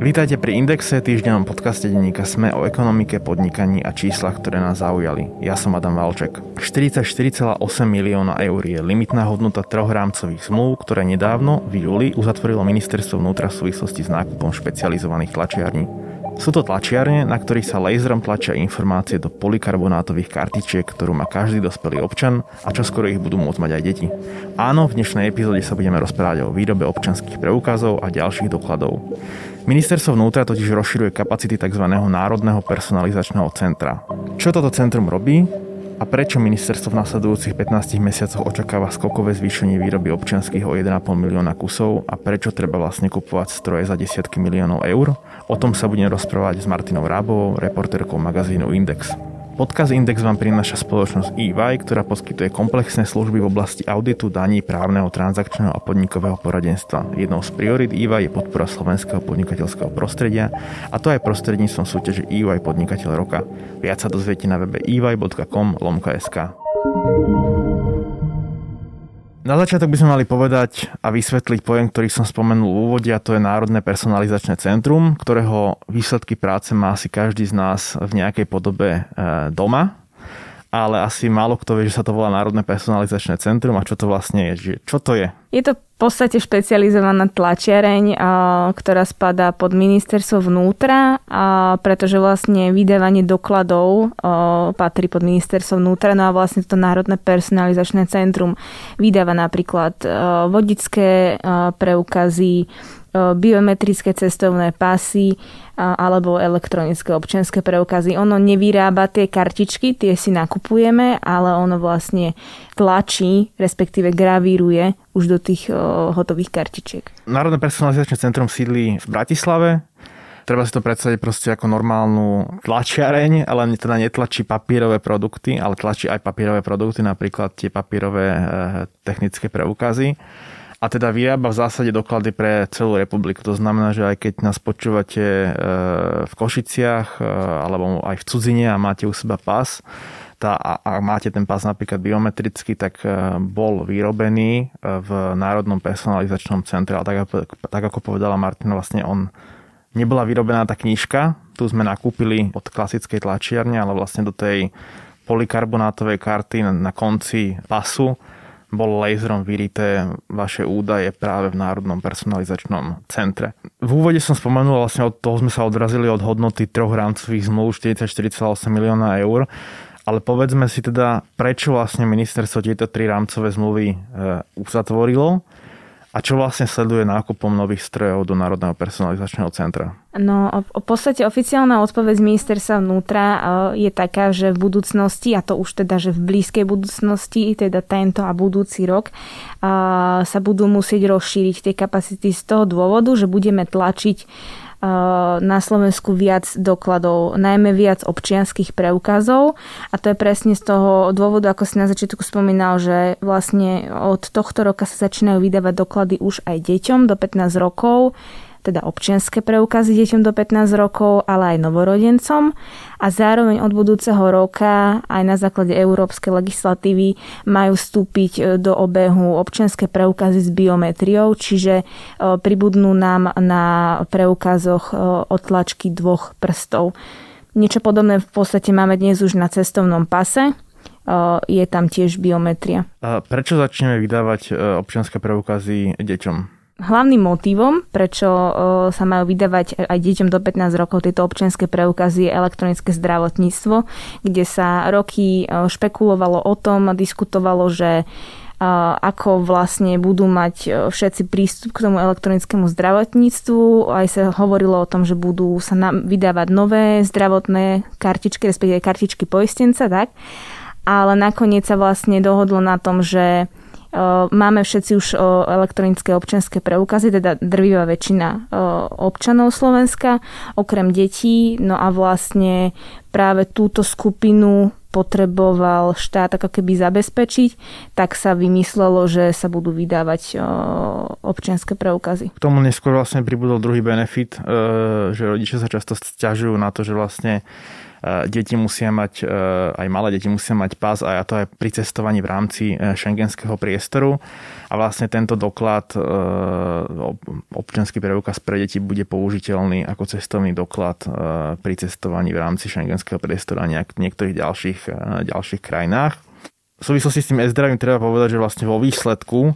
Vítajte pri Indexe, týždennom podcaste denníka Sme o ekonomike, podnikaní a číslach, ktoré nás zaujali. Ja som Adam Valček. 44,8 milióna eur je limitná hodnota troch rámcových zmluv, ktoré nedávno v júli uzatvorilo ministerstvo vnútra v súvislosti s nákupom špecializovaných tlačiarní. Sú to tlačiarne, na ktorých sa laserom tlačia informácie do polikarbonátových kartičiek, ktorú má každý dospelý občan a čo skoro ich budú môcť mať aj deti. Áno, v dnešnej epizóde sa budeme rozprávať o výrobe občanských preukazov a ďalších dokladov. Ministerstvo vnútra totiž rozširuje kapacity tzv. Národného personalizačného centra. Čo toto centrum robí? A prečo ministerstvo v nasledujúcich 15 mesiacoch očakáva skokové zvýšenie výroby občianských o 1,5 milióna kusov a prečo treba vlastne kupovať stroje za desiatky miliónov eur? O tom sa budem rozprávať s Martinou Rábovou, reportérkou magazínu Index. Podcast Index vám prináša spoločnosť EY, ktorá poskytuje komplexné služby v oblasti auditu, daní, právneho, transakčného a podnikového poradenstva. Jednou z priorit EY je podpora slovenského podnikateľského prostredia a to aj prostredníctvom súťaže EY Podnikateľ roka. Viac sa dozviete na webe ey.com lomka.sk. Na začiatok by sme mali povedať a vysvetliť pojem, ktorý som spomenul v úvode, a to je Národné personalizačné centrum, ktorého výsledky práce má asi každý z nás v nejakej podobe e, doma ale asi málo kto vie, že sa to volá Národné personalizačné centrum a čo to vlastne je. Čo to je? Je to v podstate špecializovaná tlačiareň, ktorá spadá pod ministerstvo vnútra, pretože vlastne vydávanie dokladov patrí pod ministerstvo vnútra, no a vlastne to Národné personalizačné centrum vydáva napríklad vodické preukazy, biometrické cestovné pasy alebo elektronické občianské preukazy. Ono nevyrába tie kartičky, tie si nakupujeme, ale ono vlastne tlačí, respektíve gravíruje už do tých hotových kartičiek. Národné personalizačné centrum sídli v Bratislave, treba si to predstaviť proste ako normálnu tlačiareň, ale teda netlačí papírové produkty, ale tlačí aj papírové produkty, napríklad tie papírové e, technické preukazy a teda vyrába v zásade doklady pre celú republiku. To znamená, že aj keď nás počúvate e, v Košiciach e, alebo aj v cudzine a máte u seba pás, tá, a, a máte ten pás napríklad biometrický, tak e, bol vyrobený v Národnom personalizačnom centre. Ale tak, tak ako povedala Martina, vlastne on nebola vyrobená tá knižka, tu sme nakúpili od klasickej tlačiarne, ale vlastne do tej polikarbonátovej karty na konci pasu bolo laserom vyrité vaše údaje práve v Národnom personalizačnom centre. V úvode som spomenul, vlastne od toho sme sa odrazili od hodnoty troch rámcových zmluv 44,8 milióna eur, ale povedzme si teda, prečo vlastne ministerstvo tieto tri rámcové zmluvy e, uzatvorilo a čo vlastne sleduje nákupom nových strojov do Národného personalizačného centra? No, v podstate oficiálna odpoveď z ministerstva vnútra e, je taká, že v budúcnosti, a to už teda, že v blízkej budúcnosti, teda tento a budúci rok, e, sa budú musieť rozšíriť tie kapacity z toho dôvodu, že budeme tlačiť na Slovensku viac dokladov, najmä viac občianských preukazov. A to je presne z toho dôvodu, ako si na začiatku spomínal, že vlastne od tohto roka sa začínajú vydávať doklady už aj deťom do 15 rokov teda občianské preukazy deťom do 15 rokov, ale aj novorodencom a zároveň od budúceho roka aj na základe európskej legislatívy majú vstúpiť e, do obehu občianské preukazy s biometriou, čiže e, pribudnú nám na preukazoch e, otlačky dvoch prstov. Niečo podobné v podstate máme dnes už na cestovnom pase, je tam tiež biometria. A prečo začneme vydávať občianské preukazy deťom? Hlavným motivom, prečo sa majú vydávať aj deťom do 15 rokov tieto občianske preukazy je elektronické zdravotníctvo, kde sa roky špekulovalo o tom, diskutovalo, že ako vlastne budú mať všetci prístup k tomu elektronickému zdravotníctvu. Aj sa hovorilo o tom, že budú sa vydávať nové zdravotné kartičky, respektíve kartičky poistenca, tak? Ale nakoniec sa vlastne dohodlo na tom, že Máme všetci už elektronické občianské preukazy, teda drvivá väčšina občanov Slovenska, okrem detí. No a vlastne práve túto skupinu potreboval štát ako keby zabezpečiť, tak sa vymyslelo, že sa budú vydávať občianské preukazy. K tomu neskôr vlastne pribudol druhý benefit, že rodičia sa často stiažujú na to, že vlastne deti musia mať, aj malé deti musia mať pás a to aj pri cestovaní v rámci šengenského priestoru. A vlastne tento doklad, občianský preukaz pre deti bude použiteľný ako cestovný doklad pri cestovaní v rámci šengenského priestoru a nejak, niektorých ďalších, ďalších krajinách. V súvislosti s tým e-zdravím treba povedať, že vlastne vo výsledku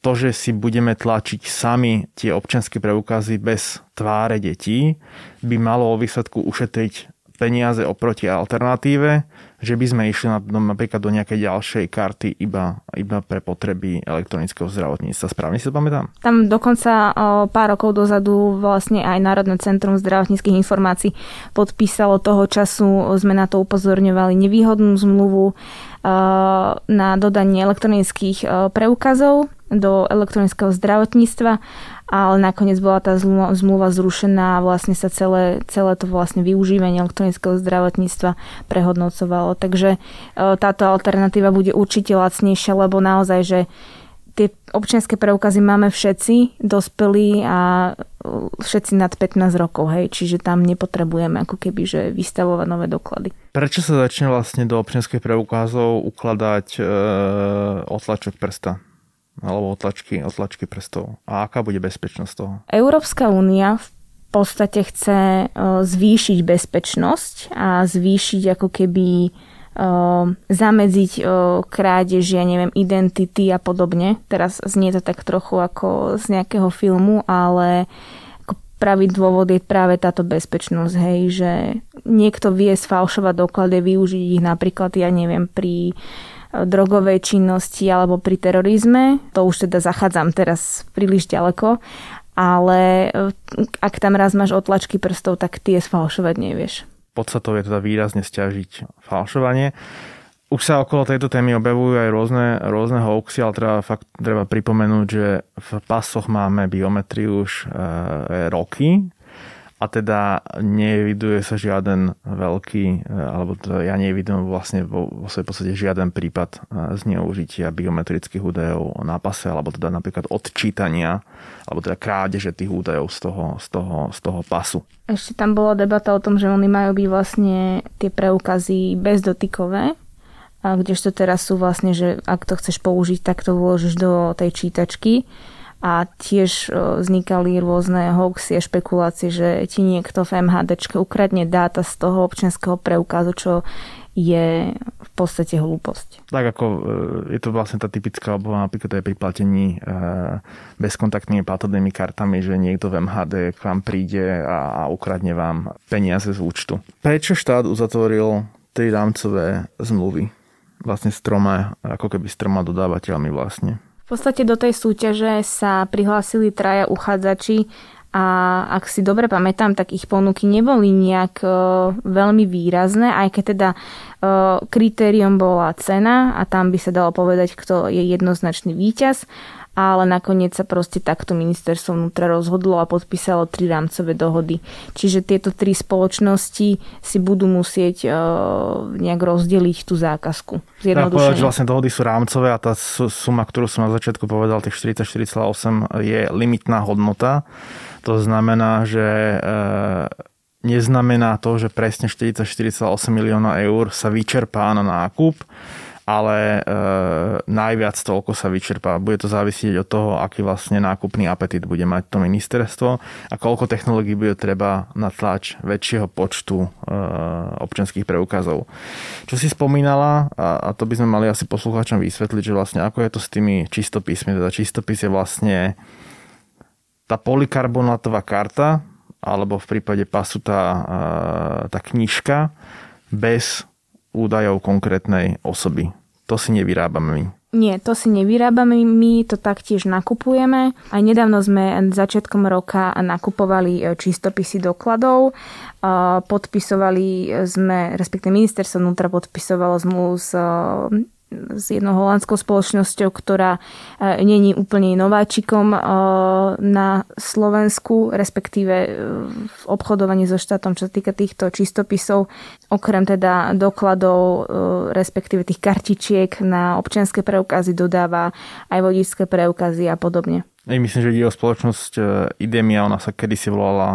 to, že si budeme tlačiť sami tie občianske preukazy bez tváre detí, by malo vo výsledku ušetriť peniaze oproti alternatíve, že by sme išli napríklad do nejakej ďalšej karty iba, iba pre potreby elektronického zdravotníctva. Správne si to pamätám? Tam dokonca pár rokov dozadu vlastne aj Národné centrum zdravotníckých informácií podpísalo toho času, sme na to upozorňovali, nevýhodnú zmluvu na dodanie elektronických preukazov do elektronického zdravotníctva, ale nakoniec bola tá zmluva zrušená a vlastne sa celé, celé to vlastne využívanie elektronického zdravotníctva prehodnocovalo. Takže e, táto alternatíva bude určite lacnejšia, lebo naozaj, že tie občianské preukazy máme všetci, dospelí a e, všetci nad 15 rokov, hej, čiže tam nepotrebujeme ako keby, že vystavovať nové doklady. Prečo sa začne vlastne do občianských preukazov ukladať e, otlačok prsta? Alebo otlačky, otlačky prstov. A aká bude bezpečnosť toho? Európska únia v podstate chce e, zvýšiť bezpečnosť a zvýšiť ako keby e, zamedziť e, krádež, ja neviem, identity a podobne. Teraz znie to tak trochu ako z nejakého filmu, ale pravý dôvod je práve táto bezpečnosť, hej, že niekto vie sfalšovať doklady, využiť ich napríklad, ja neviem, pri drogovej činnosti alebo pri terorizme. To už teda zachádzam teraz príliš ďaleko, ale e, ak tam raz máš otlačky prstov, tak tie sfalšovať nevieš. Podstatou je teda výrazne stiažiť falšovanie. Už sa okolo tejto témy objavujú aj rôzne, rôzne hoaxy, ale treba, fakt, treba pripomenúť, že v pasoch máme biometriu už e, roky, a teda neviduje sa žiaden veľký, e, alebo to ja nevidujem vlastne vo, vo svojej podstate žiaden prípad e, zneužitia biometrických údajov na pase, alebo teda napríklad odčítania, alebo teda krádeže tých údajov z toho, z toho, z toho pasu. Ešte tam bola debata o tom, že oni majú byť vlastne tie preukazy bezdotykové, a kdežto teraz sú vlastne, že ak to chceš použiť, tak to vložíš do tej čítačky a tiež vznikali rôzne hoaxy a špekulácie, že ti niekto v MHD ukradne dáta z toho občianského preukazu, čo je v podstate hlúposť. Tak ako e, je to vlastne tá typická obava napríklad aj pri platení e, bezkontaktnými platobnými kartami, že niekto v MHD k vám príde a ukradne vám peniaze z účtu. Prečo štát uzatvoril tri rámcové zmluvy? Vlastne s troma, ako keby s troma dodávateľmi vlastne. V podstate do tej súťaže sa prihlásili traja uchádzači a ak si dobre pamätám, tak ich ponuky neboli nejak e, veľmi výrazné, aj keď teda e, kritérium bola cena a tam by sa dalo povedať, kto je jednoznačný víťaz ale nakoniec sa proste takto ministerstvo vnútra rozhodlo a podpísalo tri rámcové dohody. Čiže tieto tri spoločnosti si budú musieť uh, nejak rozdeliť tú zákazku. Povedať, že vlastne dohody sú rámcové a tá suma, ktorú som na začiatku povedal, tých 44,8 je limitná hodnota. To znamená, že uh, neznamená to, že presne 44,8 milióna eur sa vyčerpá na nákup ale e, najviac toľko sa vyčerpá. Bude to závisieť od toho, aký vlastne nákupný apetit bude mať to ministerstvo a koľko technológií bude treba na tlač väčšieho počtu e, občanských preukazov. Čo si spomínala, a, a to by sme mali asi poslucháčom vysvetliť, že vlastne ako je to s tými čistopismi. Teda čistopis je vlastne tá polikarbonátová karta, alebo v prípade pasu tá, e, tá knižka bez údajov konkrétnej osoby. To si nevyrábame my. Nie, to si nevyrábame my, to taktiež nakupujeme. Aj nedávno sme začiatkom roka nakupovali e, čistopisy dokladov. Podpisovali sme, respektíve ministerstvo vnútra podpisovalo zmluvu s s jednou holandskou spoločnosťou, ktorá e, není úplne nováčikom e, na Slovensku, respektíve e, v obchodovaní so štátom, čo sa týka týchto čistopisov, okrem teda dokladov, respektíve tých kartičiek na občianske preukazy dodáva aj vodičské preukazy a podobne. Myslím, že ide o spoločnosť Idemia, ona sa kedysi volala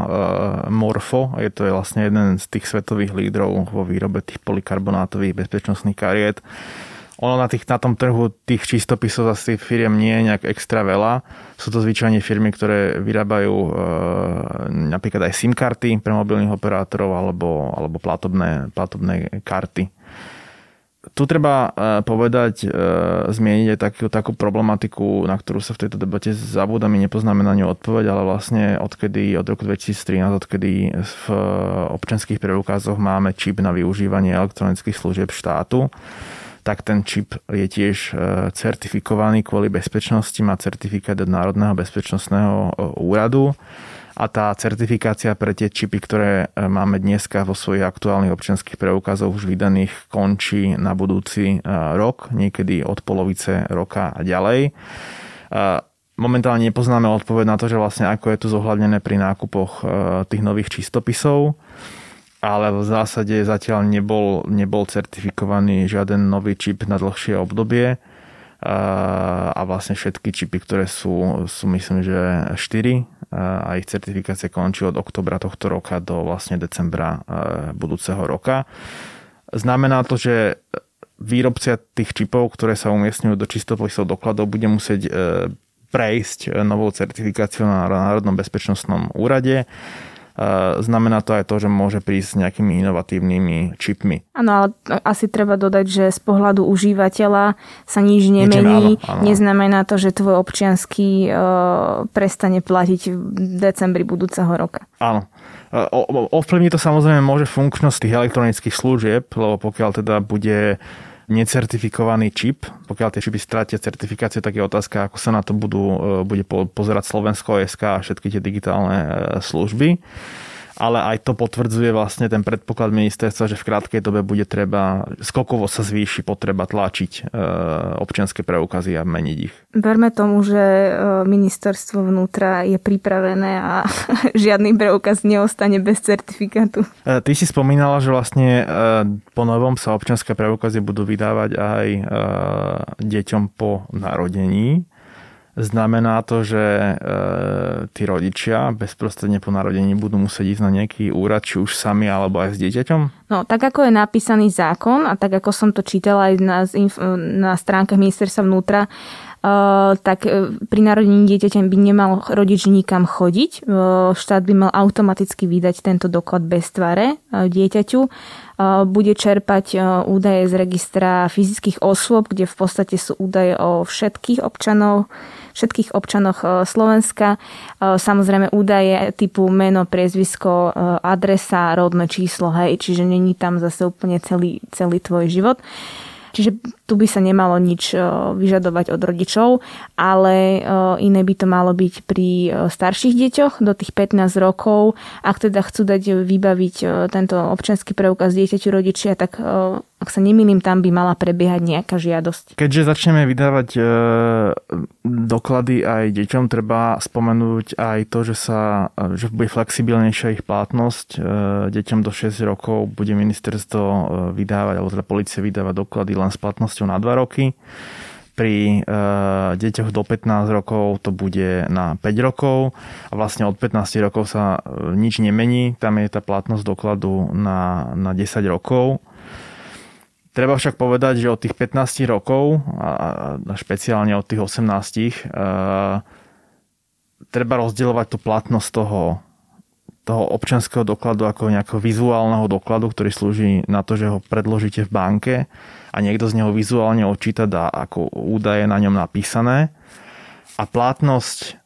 Morfo, je to vlastne jeden z tých svetových lídrov vo výrobe tých polykarbonátových bezpečnostných kariet ono na, tých, na tom trhu tých čistopisov zase firiem nie je nejak extra veľa. Sú to zvyčajne firmy, ktoré vyrábajú e, napríklad aj SIM karty pre mobilných operátorov alebo, alebo platobné, platobné karty. Tu treba e, povedať, e, zmieniť aj takú, takú problematiku, na ktorú sa v tejto debate zabúda, my nepoznáme na ňu odpoveď, ale vlastne odkedy, od roku 2013, odkedy v občanských preukázoch máme čip na využívanie elektronických služieb štátu, tak ten čip je tiež e, certifikovaný kvôli bezpečnosti, má certifikát od Národného bezpečnostného e, úradu a tá certifikácia pre tie čipy, ktoré e, máme dneska vo svojich aktuálnych občianských preukazoch už vydaných, končí na budúci rok, niekedy od polovice roka a ďalej. Momentálne nepoznáme odpoveď na to, že vlastne ako je to zohľadnené pri nákupoch tých nových čistopisov ale v zásade zatiaľ nebol, nebol certifikovaný žiaden nový čip na dlhšie obdobie a vlastne všetky čipy, ktoré sú, sú myslím, že 4 a ich certifikácia končí od oktobra tohto roka do vlastne decembra budúceho roka. Znamená to, že výrobcia tých čipov, ktoré sa umiestňujú do čistopisov dokladov, bude musieť e, prejsť novou certifikáciou na Národnom bezpečnostnom úrade Znamená to aj to, že môže prísť s nejakými inovatívnymi čipmi. Áno, ale asi treba dodať, že z pohľadu užívateľa sa nič nemení. Ničím, áno, áno. Neznamená to, že tvoj občiansky uh, prestane platiť v decembri budúceho roka. Áno. Ovplyvní to samozrejme môže funkčnosť tých elektronických služieb, lebo pokiaľ teda bude necertifikovaný čip. Pokiaľ tie čipy stratia certifikáciu, tak je otázka, ako sa na to budú, e, bude pozerať Slovensko, SK a všetky tie digitálne e, služby ale aj to potvrdzuje vlastne ten predpoklad ministerstva, že v krátkej dobe bude treba, skokovo sa zvýši potreba tlačiť e, občianske preukazy a meniť ich. Verme tomu, že e, ministerstvo vnútra je pripravené a žiadny preukaz neostane bez certifikátu. E, ty si spomínala, že vlastne po novom sa občianske preukazy budú vydávať aj deťom po narodení. Znamená to, že e, tí rodičia bezprostredne po narodení budú musieť ísť na nejaký úrad, či už sami alebo aj s dieťaťom? No, tak ako je napísaný zákon a tak ako som to čítala aj na, na stránkach ministerstva vnútra, tak uh, pri narodení dieťaťa by nemal rodič nikam chodiť. Štát by mal automaticky vydať tento doklad bez tvare dieťaťu. Bude čerpať údaje z registra fyzických osôb, kde v podstate sú údaje o všetkých občanov všetkých občanoch e, Slovenska. E, samozrejme údaje typu meno, priezvisko, e, adresa, rodné číslo, hej, čiže není tam zase úplne celý, celý tvoj život. Čiže tu by sa nemalo nič vyžadovať od rodičov, ale iné by to malo byť pri starších deťoch do tých 15 rokov. Ak teda chcú dať vybaviť tento občanský preukaz dieťaťu rodičia, tak ak sa nemýlim, tam by mala prebiehať nejaká žiadosť. Keďže začneme vydávať e, doklady aj deťom, treba spomenúť aj to, že, sa, že bude flexibilnejšia ich plátnosť. E, deťom do 6 rokov bude ministerstvo e, vydávať, alebo teda policie vydávať doklady len s platnosťou na 2 roky. Pri e, deťoch do 15 rokov to bude na 5 rokov a vlastne od 15 rokov sa e, nič nemení. Tam je tá platnosť dokladu na, na 10 rokov Treba však povedať, že od tých 15 rokov a špeciálne od tých 18 uh, e, treba rozdielovať tú platnosť toho, toho občanského dokladu ako nejakého vizuálneho dokladu, ktorý slúži na to, že ho predložíte v banke a niekto z neho vizuálne odčíta dá ako údaje na ňom napísané. A platnosť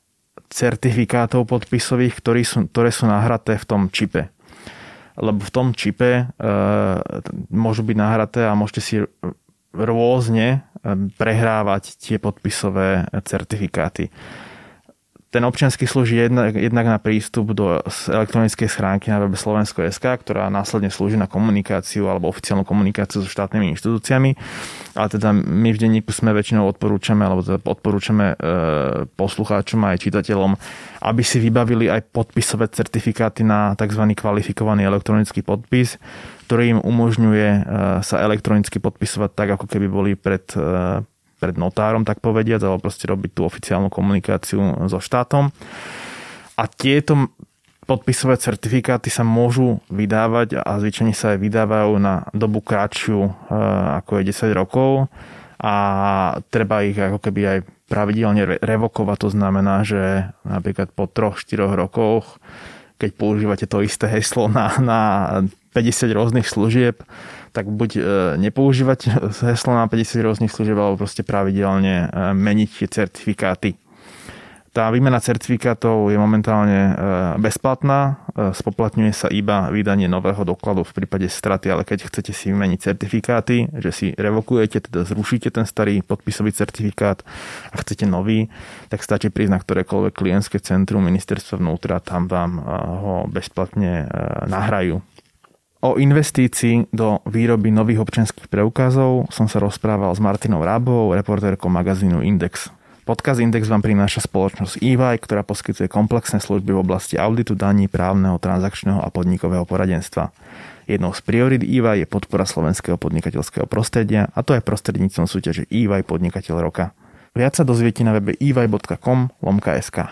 certifikátov podpisových, ktoré sú, ktoré sú nahraté v tom čipe lebo v tom čipe e, môžu byť nahraté a môžete si rôzne e, prehrávať tie podpisové certifikáty ten občiansky slúži jednak, jednak na prístup do elektronickej schránky na webe Slovensko.sk, ktorá následne slúži na komunikáciu alebo oficiálnu komunikáciu so štátnymi inštitúciami. Ale teda my v denníku sme väčšinou odporúčame, alebo teda odporúčame e, poslucháčom aj čitateľom, aby si vybavili aj podpisové certifikáty na tzv. kvalifikovaný elektronický podpis, ktorý im umožňuje e, sa elektronicky podpisovať tak, ako keby boli pred e, pred notárom, tak povediať, alebo proste robiť tú oficiálnu komunikáciu so štátom. A tieto podpisové certifikáty sa môžu vydávať a zvyčajne sa aj vydávajú na dobu kratšiu e, ako je 10 rokov a treba ich ako keby aj pravidelne revokovať. To znamená, že napríklad po 3-4 rokoch, keď používate to isté heslo na, na 50 rôznych služieb, tak buď e, nepoužívať heslo na 50 rôznych služieb, alebo proste pravidelne e, meniť tie certifikáty. Tá výmena certifikátov je momentálne e, bezplatná, spoplatňuje sa iba vydanie nového dokladu v prípade straty, ale keď chcete si vymeniť certifikáty, že si revokujete, teda zrušíte ten starý podpisový certifikát a chcete nový, tak stačí prísť na ktorékoľvek klientské centrum ministerstva vnútra, tam vám ho bezplatne nahrajú. O investícii do výroby nových občianských preukazov som sa rozprával s Martinou Rábovou, reportérkou magazínu Index. Podkaz Index vám prináša spoločnosť EY, ktorá poskytuje komplexné služby v oblasti auditu daní, právneho, transakčného a podnikového poradenstva. Jednou z priorit EY je podpora slovenského podnikateľského prostredia a to je prostredníctvom súťaže EY Podnikateľ roka. Viac sa dozviete na webe ey.com lomka.sk.